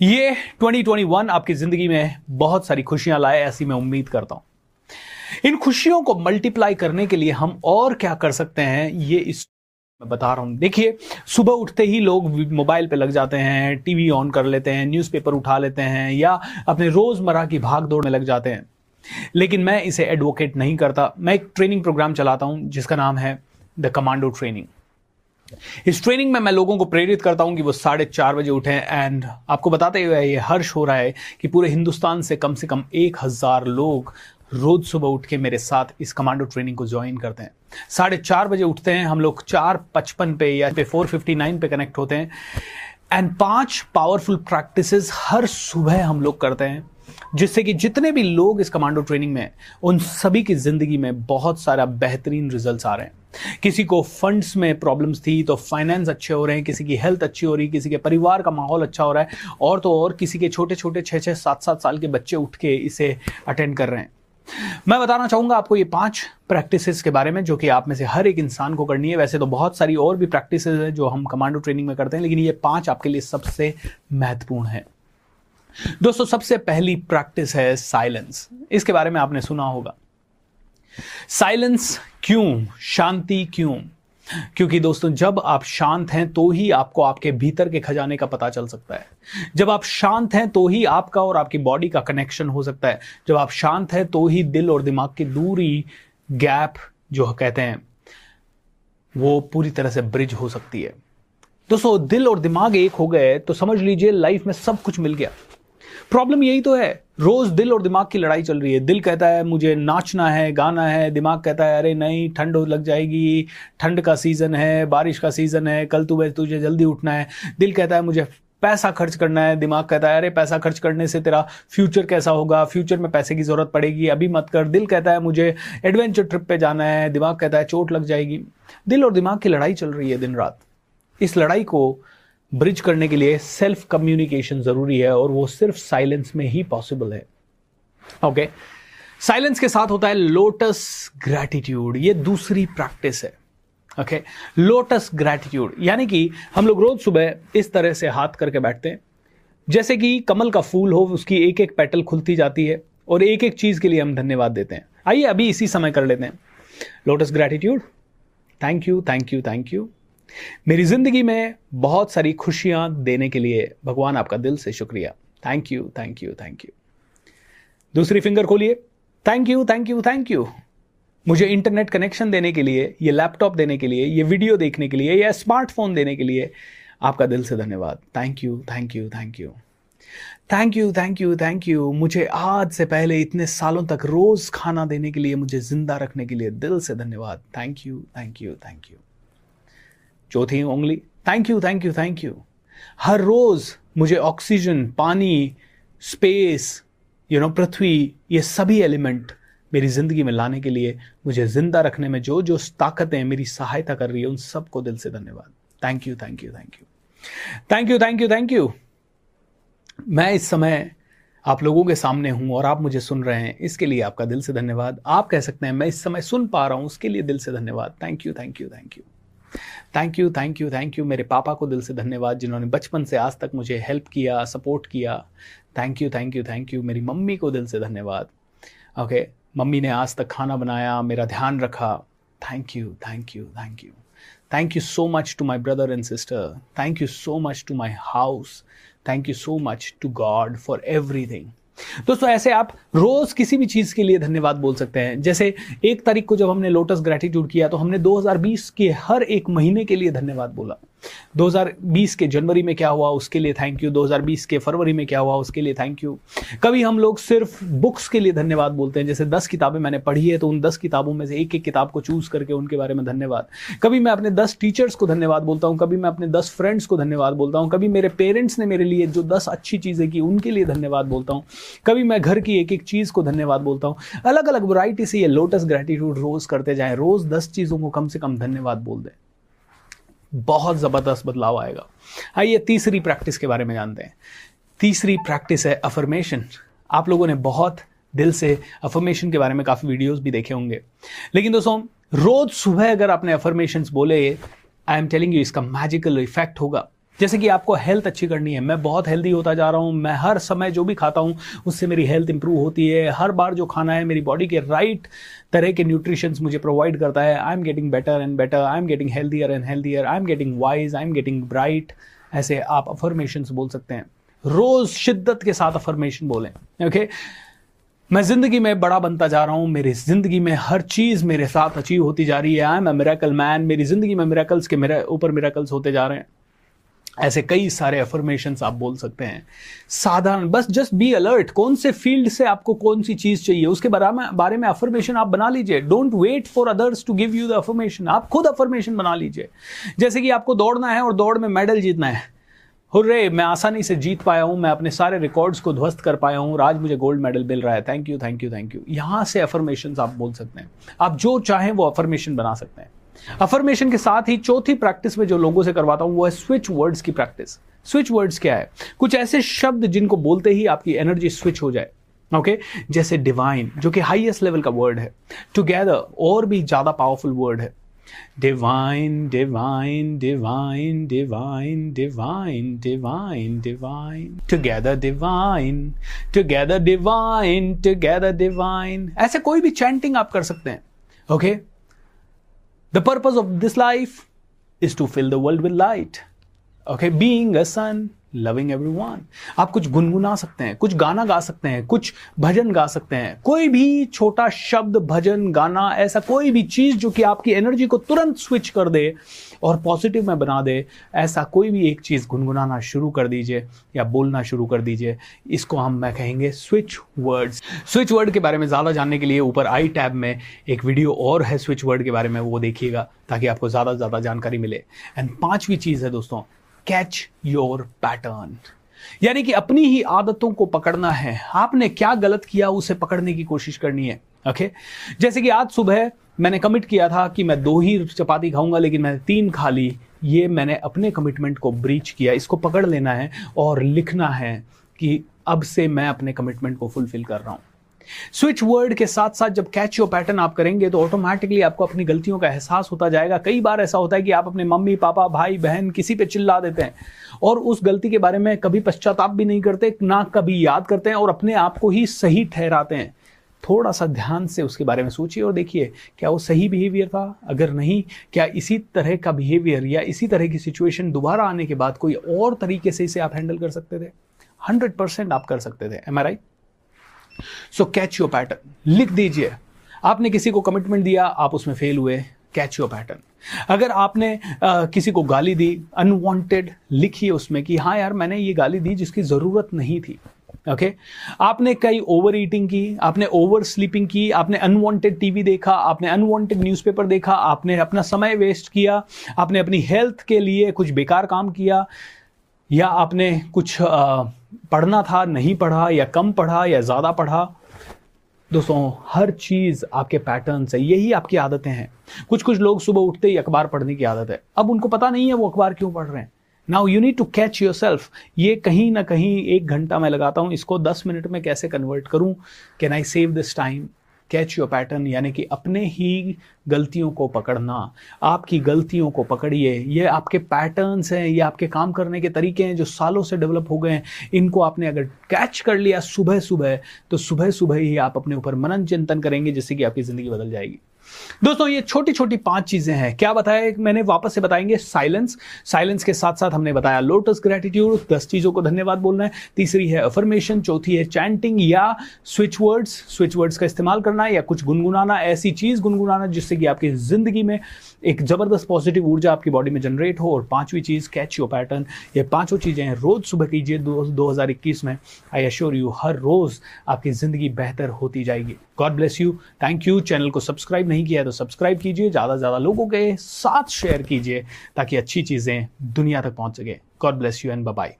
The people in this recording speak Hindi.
ये 2021 आपकी ज़िंदगी में बहुत सारी खुशियाँ लाए ऐसी मैं उम्मीद करता हूँ। इन खुशियों को मल्टीप्लाई करने के लिए हम और क्या कर सकते हैं, ये इस मैं बता रहा हूँ। देखिए, सुबह उठते ही लोग मोबाइल पे लग जाते हैं, टीवी ऑन कर लेते हैं न्यूज़पेपर उठा लेते हैं या अपने रोज़मर्रा की भाग दौड़ में लग जाते हैं। लेकिन मैं इसे एडवोकेट नहीं करता। मैं एक ट्रेनिंग प्रोग्राम चलाता हूँ, जिसका नाम है द कमांडो ट्रेनिंग इस ट्रेनिंग में मैं लोगों को प्रेरित करता हूँ कि वो साढ़े चार बजे उठें। एंड आपको बताते हुए ये हर्ष हो रहा है कि पूरे हिंदुस्तान से कम से कम एक हज़ार लोग रोज सुबह उठ के मेरे साथ इस कमांडो ट्रेनिंग को ज्वाइन करते हैं। साढ़े चार बजे उठते हैं, हम लोग चार पचपन पे या पे फोर फिफ्टी नाइन पे कनेक्ट होते हैं। एंड पाँच पावरफुल प्रैक्टिसेस हर सुबह हम लोग करते हैं। जिससे कि जितने भी लोग इस कमांडो ट्रेनिंग में उन सभी की ज़िंदगी में बहुत सारा बेहतरीन रिजल्ट्स आ रहे हैं। किसी को फंड्स में प्रॉब्लम्स थी तो फाइनेंस अच्छे हो रहे हैं, किसी की हेल्थ अच्छी हो रही है किसी के परिवार का माहौल अच्छा हो रहा है, और तो और किसी के छोटे छोटे छः छः सात सात साल के बच्चे उठ के इसे अटेंड कर रहे हैं। मैं बताना चाहूँगा आपको ये पाँच प्रैक्टिसेस के बारे में, जो कि आप में से हर एक इंसान को करनी है। वैसे तो बहुत सारी और भी प्रैक्टिसेस है जो हम कमांडो ट्रेनिंग में करते हैं, लेकिन ये पाँच आपके लिए सबसे महत्वपूर्ण है। दोस्तों, सबसे पहली प्रैक्टिस है साइलेंस। इसके बारे में आपने सुना होगा। साइलेंस क्यों? शांति क्यों? क्योंकि दोस्तों, जब आप शांत हैं तो ही आपको आपके भीतर के खजाने का पता चल सकता है। जब आप शांत हैं तो ही आपका और आपकी बॉडी का कनेक्शन हो सकता है। जब आप शांत हैं तो ही दिल और दिमाग की दूरी गैप जो कहते हैं, वो पूरी तरह से ब्रिज हो सकती है। दोस्तों, दिल और दिमाग एक हो गए तो समझ लीजिए लाइफ में सब कुछ मिल गया। प्रॉब्लम यही तो है। रोज दिल और दिमाग की लड़ाई चल रही है। दिल कहता है, मुझे नाचना है, गाना है। दिमाग कहता है, अरे नहीं, ठंड लग जाएगी। ठंड का सीज़न है, बारिश का सीज़न है। कल तुझे तुझे जल्दी उठना है। दिल कहता है, मुझे पैसा खर्च करना है। दिमाग कहता है, अरे पैसा खर्च करने से तेरा फ्यूचर कैसा होगा? फ्यूचर में पैसे की ज़रूरत पड़ेगी। अभी मत कर। दिल कहता है, मुझे एडवेंचर ट्रिप पे जाना है। दिमाग कहता है, चोट लग जाएगी। दिल और दिमाग की लड़ाई चल रही है दिन रात। इस लड़ाई को ब्रिज करने के लिए सेल्फ कम्युनिकेशन ज़रूरी है और वो सिर्फ़ साइलेंस में ही पॉसिबल है। Okay okay? साइलेंस के साथ होता है लोटस ग्रैटिट्यूड ये दूसरी प्रैक्टिस है। ओके लोटस ग्रैटिट्यूड यानी कि हम लोग रोज सुबह इस तरह से हाथ करके बैठते हैं। जैसे कि कमल का फूल हो, उसकी एक एक पेटल खुलती जाती है और एक एक चीज़ के लिए हम धन्यवाद देते हैं। आइए अभी इसी समय कर लेते हैं। Lotus gratitude thank you thank you thank you मेरी ज़िंदगी में बहुत सारी खुशियाँ देने के लिए भगवान आपका दिल से शुक्रिया thank you thank you thank you दूसरी फिंगर खोलिए thank you thank you thank you मुझे इंटरनेट कनेक्शन देने के लिए ये लैपटॉप देने के लिए ये वीडियो देखने के लिए या स्मार्टफ़ोन देने के लिए आपका दिल से धन्यवाद thank you thank you thank you thank you thank you thank you मुझे आज से पहले इतने सालों तक रोज खाना देने के लिए मुझे ज़िंदा रखने के लिए दिल से धन्यवाद thank you thank you thank you चौथी उंगली। Thank you thank you thank you हर रोज मुझे ऑक्सीजन पानी स्पेस यू नो पृथ्वी, ये सभी एलिमेंट मेरी ज़िंदगी में लाने के लिए मुझे ज़िंदा रखने में जो जो ताकतें मेरी सहायता कर रही है, उन सबको दिल से धन्यवाद। Thank you thank you thank you thank you thank you thank you मैं इस समय आप लोगों के सामने हूँ और आप मुझे सुन रहे हैं। इसके लिए आपका दिल से धन्यवाद। आप कह सकते हैं, मैं इस समय सुन पा रहा हूँ, उसके लिए दिल से धन्यवाद। Thank you thank you thank you thank you thank you thank you मेरे पापा को दिल से धन्यवाद जिन्होंने बचपन से आज तक मुझे हेल्प किया सपोर्ट किया। Thank you thank you thank you मेरी मम्मी को दिल से धन्यवाद। ओके okay, मम्मी ने आज तक खाना बनाया मेरा ध्यान रखा। Thank you thank you thank you thank you so much to my brother and sister thank you so much to my house thank you so much to God for everything दोस्तों, ऐसे आप रोज किसी भी चीज़ के लिए धन्यवाद बोल सकते हैं। जैसे एक तारीख को जब हमने लोटस ग्रेटिट्यूड किया तो हमने 2020 के हर एक महीने के लिए धन्यवाद बोला। 2020 के जनवरी में क्या हुआ, उसके लिए थैंक यू 2020 के फरवरी में क्या हुआ, उसके लिए थैंक यू कभी हम लोग सिर्फ़ बुक्स के लिए धन्यवाद बोलते हैं, जैसे दस किताबें मैंने पढ़ी है तो उन दस किताबों में से एक एक किताब को चूज़ करके उनके बारे में धन्यवाद। कभी मैं अपने दस टीचर्स को धन्यवाद बोलता हूँ, कभी मैं अपने दस फ्रेंड्स को धन्यवाद बोलता हूँ, कभी मेरे पेरेंट्स ने मेरे लिए जो दस अच्छी चीज़ें की, उनके लिए धन्यवाद बोलता हूँ, कभी मैं घर की एक एक चीज़ को धन्यवाद बोलता हूँ। अलग अलग वराइटी से ये लोटस ग्रेटिट्यूड रोज करते जाए, रोज दस चीज़ों को कम से कम धन्यवाद बोल दें। बहुत ज़बरदस्त बदलाव आएगा। आइए तीसरी प्रैक्टिस के बारे में जानते हैं। तीसरी प्रैक्टिस है अफर्मेशन आप लोगों ने बहुत दिल से अफर्मेशन के बारे में काफ़ी वीडियोस भी देखे होंगे। लेकिन दोस्तों, रोज सुबह अगर आपने अफर्मेशन बोले आई एम टेलिंग यू इसका मैजिकल इफ़ेक्ट होगा। जैसे कि आपको हेल्थ अच्छी करनी है। मैं बहुत हेल्दी होता जा रहा हूँ। मैं हर समय जो भी खाता हूँ, उससे मेरी हेल्थ इंप्रूव होती है। हर बार जो खाना है, मेरी बॉडी के राइट तरह के न्यूट्रिशंस मुझे प्रोवाइड करता है। I am getting better and better I am getting healthier and healthier I am getting wise I am getting bright ऐसे आप अफर्मेशन बोल सकते हैं। रोज शिद्दत के साथ अफर्मेशन बोलें। ओके मैं ज़िंदगी में बड़ा बनता जा रहा हूँ। मेरी ज़िंदगी में हर चीज़ मेरे साथ अचीव होती जा रही है। I am a miracle man मेरी ज़िंदगी में मिराकल्स के मेरे ऊपर मिराकल्स होते जा रहे हैं। ऐसे कई सारे अफर्मेशन आप बोल सकते हैं। साधारण, बस जस्ट बी अलर्ट कौन से फ़ील्ड से आपको कौन सी चीज़ चाहिए? उसके बारे में बारे में अफर्मेशन आप बना लीजिए। Don't wait for others to give you the affirmation आप खुद अफर्मेशन बना लीजिए। जैसे कि आपको दौड़ना है और दौड़ में मेडल जीतना है। हुर्रे, मैं आसानी से जीत पाया हूँ, मैं अपने सारे रिकॉर्ड्स को ध्वस्त कर पाया हूँ आज मुझे गोल्ड मेडल मिल रहा है। Thank you thank you thank you यहाँ से अफर्मेशन आप बोल सकते हैं। आप जो चाहें वो अफर्मेशन बना सकते हैं। अफर्मेशन के साथ ही चौथी प्रैक्टिस में जो लोगों से करवाता हूँ, वो है स्विच वर्ड्स की प्रैक्टिस स्विच वर्ड्स क्या है? कुछ ऐसे शब्द जिनको बोलते ही आपकी एनर्जी स्विच हो जाए. Okay okay? जैसे डिवाइन जो कि हाईएस्ट लेवल का वर्ड है. टुगेदर और भी ज़्यादा पावरफुल वर्ड है. Divine divine divine divine divine divine divine together divine together divine together divine ऐसे कोई भी चैंटिंग आप कर सकते हैं. Okay okay? The purpose of this life is to fill the world with light. Okay, being a son, loving everyone आप कुछ गुनगुना सकते हैं, कुछ गाना गा सकते हैं, कुछ भजन गा सकते हैं। कोई भी छोटा शब्द, भजन, गाना, ऐसा कोई भी चीज़ जो कि आपकी एनर्जी को तुरंत स्विच कर दे और पॉजिटिव में बना दे, ऐसा कोई भी एक चीज़ गुनगुनाना शुरू कर दीजिए या बोलना शुरू कर दीजिए। इसको हम, मैं कहेंगे स्विच वर्ड्स स्विच वर्ड के बारे में ज़्यादा जानने के लिए ऊपर आई टैब में एक वीडियो और है स्विच वर्ड के बारे में वो देखिएगा ताकि आपको ज़्यादा से ज़्यादा जानकारी मिले। एंड पांचवी चीज़ है दोस्तों कैच योर पैटर्न यानी कि अपनी ही आदतों को पकड़ना है। आपने क्या गलत किया, उसे पकड़ने की कोशिश करनी है। ओके जैसे कि आज सुबह मैंने कमिट किया था कि मैं दो ही चपाती खाऊँगा, लेकिन मैंने तीन खा ली। ये मैंने अपने कमिटमेंट को ब्रीच किया। इसको पकड़ लेना है और लिखना है कि अब से मैं अपने कमिटमेंट को फुलफिल कर रहा हूँ। स्विच वर्ड के साथ साथ जब कैच योर पैटर्न आप करेंगे तो ऑटोमेटिकली आपको अपनी गलतियों का एहसास होता जाएगा। कई बार ऐसा होता है कि आप अपने मम्मी, पापा, भाई, बहन किसी पे चिल्ला देते हैं और उस गलती के बारे में कभी पश्चाताप भी नहीं करते, ना कभी याद करते हैं और अपने आप को ही सही ठहराते हैं। थोड़ा सा ध्यान से उसके बारे में सोचिए और देखिए, क्या वो सही बिहेवियर था? अगर नहीं, क्या इसी तरह का बिहेवियर या इसी तरह की सिचुएशन दोबारा आने के बाद कोई और तरीके से इसे आप हैंडल कर सकते थे? हंड्रेड परसेंट आप कर सकते थे। Am I so catch your pattern लिख दीजिए। आपने किसी को कमिटमेंट दिया आप उसमें फेल हुए। कैच योर पैटर्न अगर आपने आ, किसी को गाली दी अनवांटेड लिखिए उसमें कि हाँ यार मैंने ये गाली दी जिसकी ज़रूरत नहीं थी। Okay okay? आपने कई ओवर ईटिंग की आपने ओवर स्लीपिंग की आपने अनवांटेड टीवी देखा आपने अनवांटेड न्यूज़पेपर देखा आपने अपना समय वेस्ट किया आपने अपनी हेल्थ के लिए कुछ बेकार काम किया या आपने कुछ आ, पढ़ना था, नहीं पढ़ा, या कम पढ़ा, या ज़्यादा पढ़ा, दोस्तों, हर चीज़ आपके पैटर्न है यही आपकी आदतें हैं। कुछ कुछ लोग सुबह उठते ही अखबार पढ़ने की आदत है। अब उनको पता नहीं है वो अखबार क्यों पढ़ रहे हैं। Now you need to catch yourself ये कहीं ना कहीं एक घंटा मैं लगाता हूँ, इसको दस मिनट में कैसे कन्वर्ट करूँ? Can I save this time catch your pattern यानी कि अपने ही गलतियों को पकड़ना। आपकी गलतियों को पकड़िए। ये आपके पैटर्न्स हैं, ये आपके काम करने के तरीके हैं जो सालों से डेवलप हो गए हैं। इनको आपने अगर कैच कर लिया सुबह सुबह तो सुबह सुबह ही आप अपने ऊपर मनन चिंतन करेंगे, जिससे कि आपकी ज़िंदगी बदल जाएगी। दोस्तों, ये छोटी छोटी पाँच चीज़ें हैं। क्या बताया मैंने? वापस से बताएँगे। साइलेंस साइलेंस के साथ साथ हमने बताया लोटस ग्रेटिट्यूड दस चीज़ों को धन्यवाद बोलना है। तीसरी है अफर्मेशन चौथी है चैंटिंग या स्विच वर्ड्स स्विच वर्ड्स का इस्तेमाल करना या कुछ गुनगुनाना, ऐसी चीज़ गुनगुनाना जिससे कि आपकी ज़िंदगी में एक ज़बरदस्त पॉजिटिव ऊर्जा आपकी बॉडी में जनरेट हो। और पांचवी चीज़ कैच योर पैटर्न ये पाँचों चीज़ें हैं। रोज सुबह कीजिए दो हज़ार इक्कीस में। आई अश्योर यू हर रोज आपकी ज़िंदगी बेहतर होती जाएगी। God bless you thank you channel को सब्सक्राइब नहीं किया है तो सब्सक्राइब कीजिए, ज़्यादा से ज़्यादा लोगों के साथ शेयर कीजिए ताकि अच्छी चीज़ें दुनिया तक पहुँच सके। God bless you and bye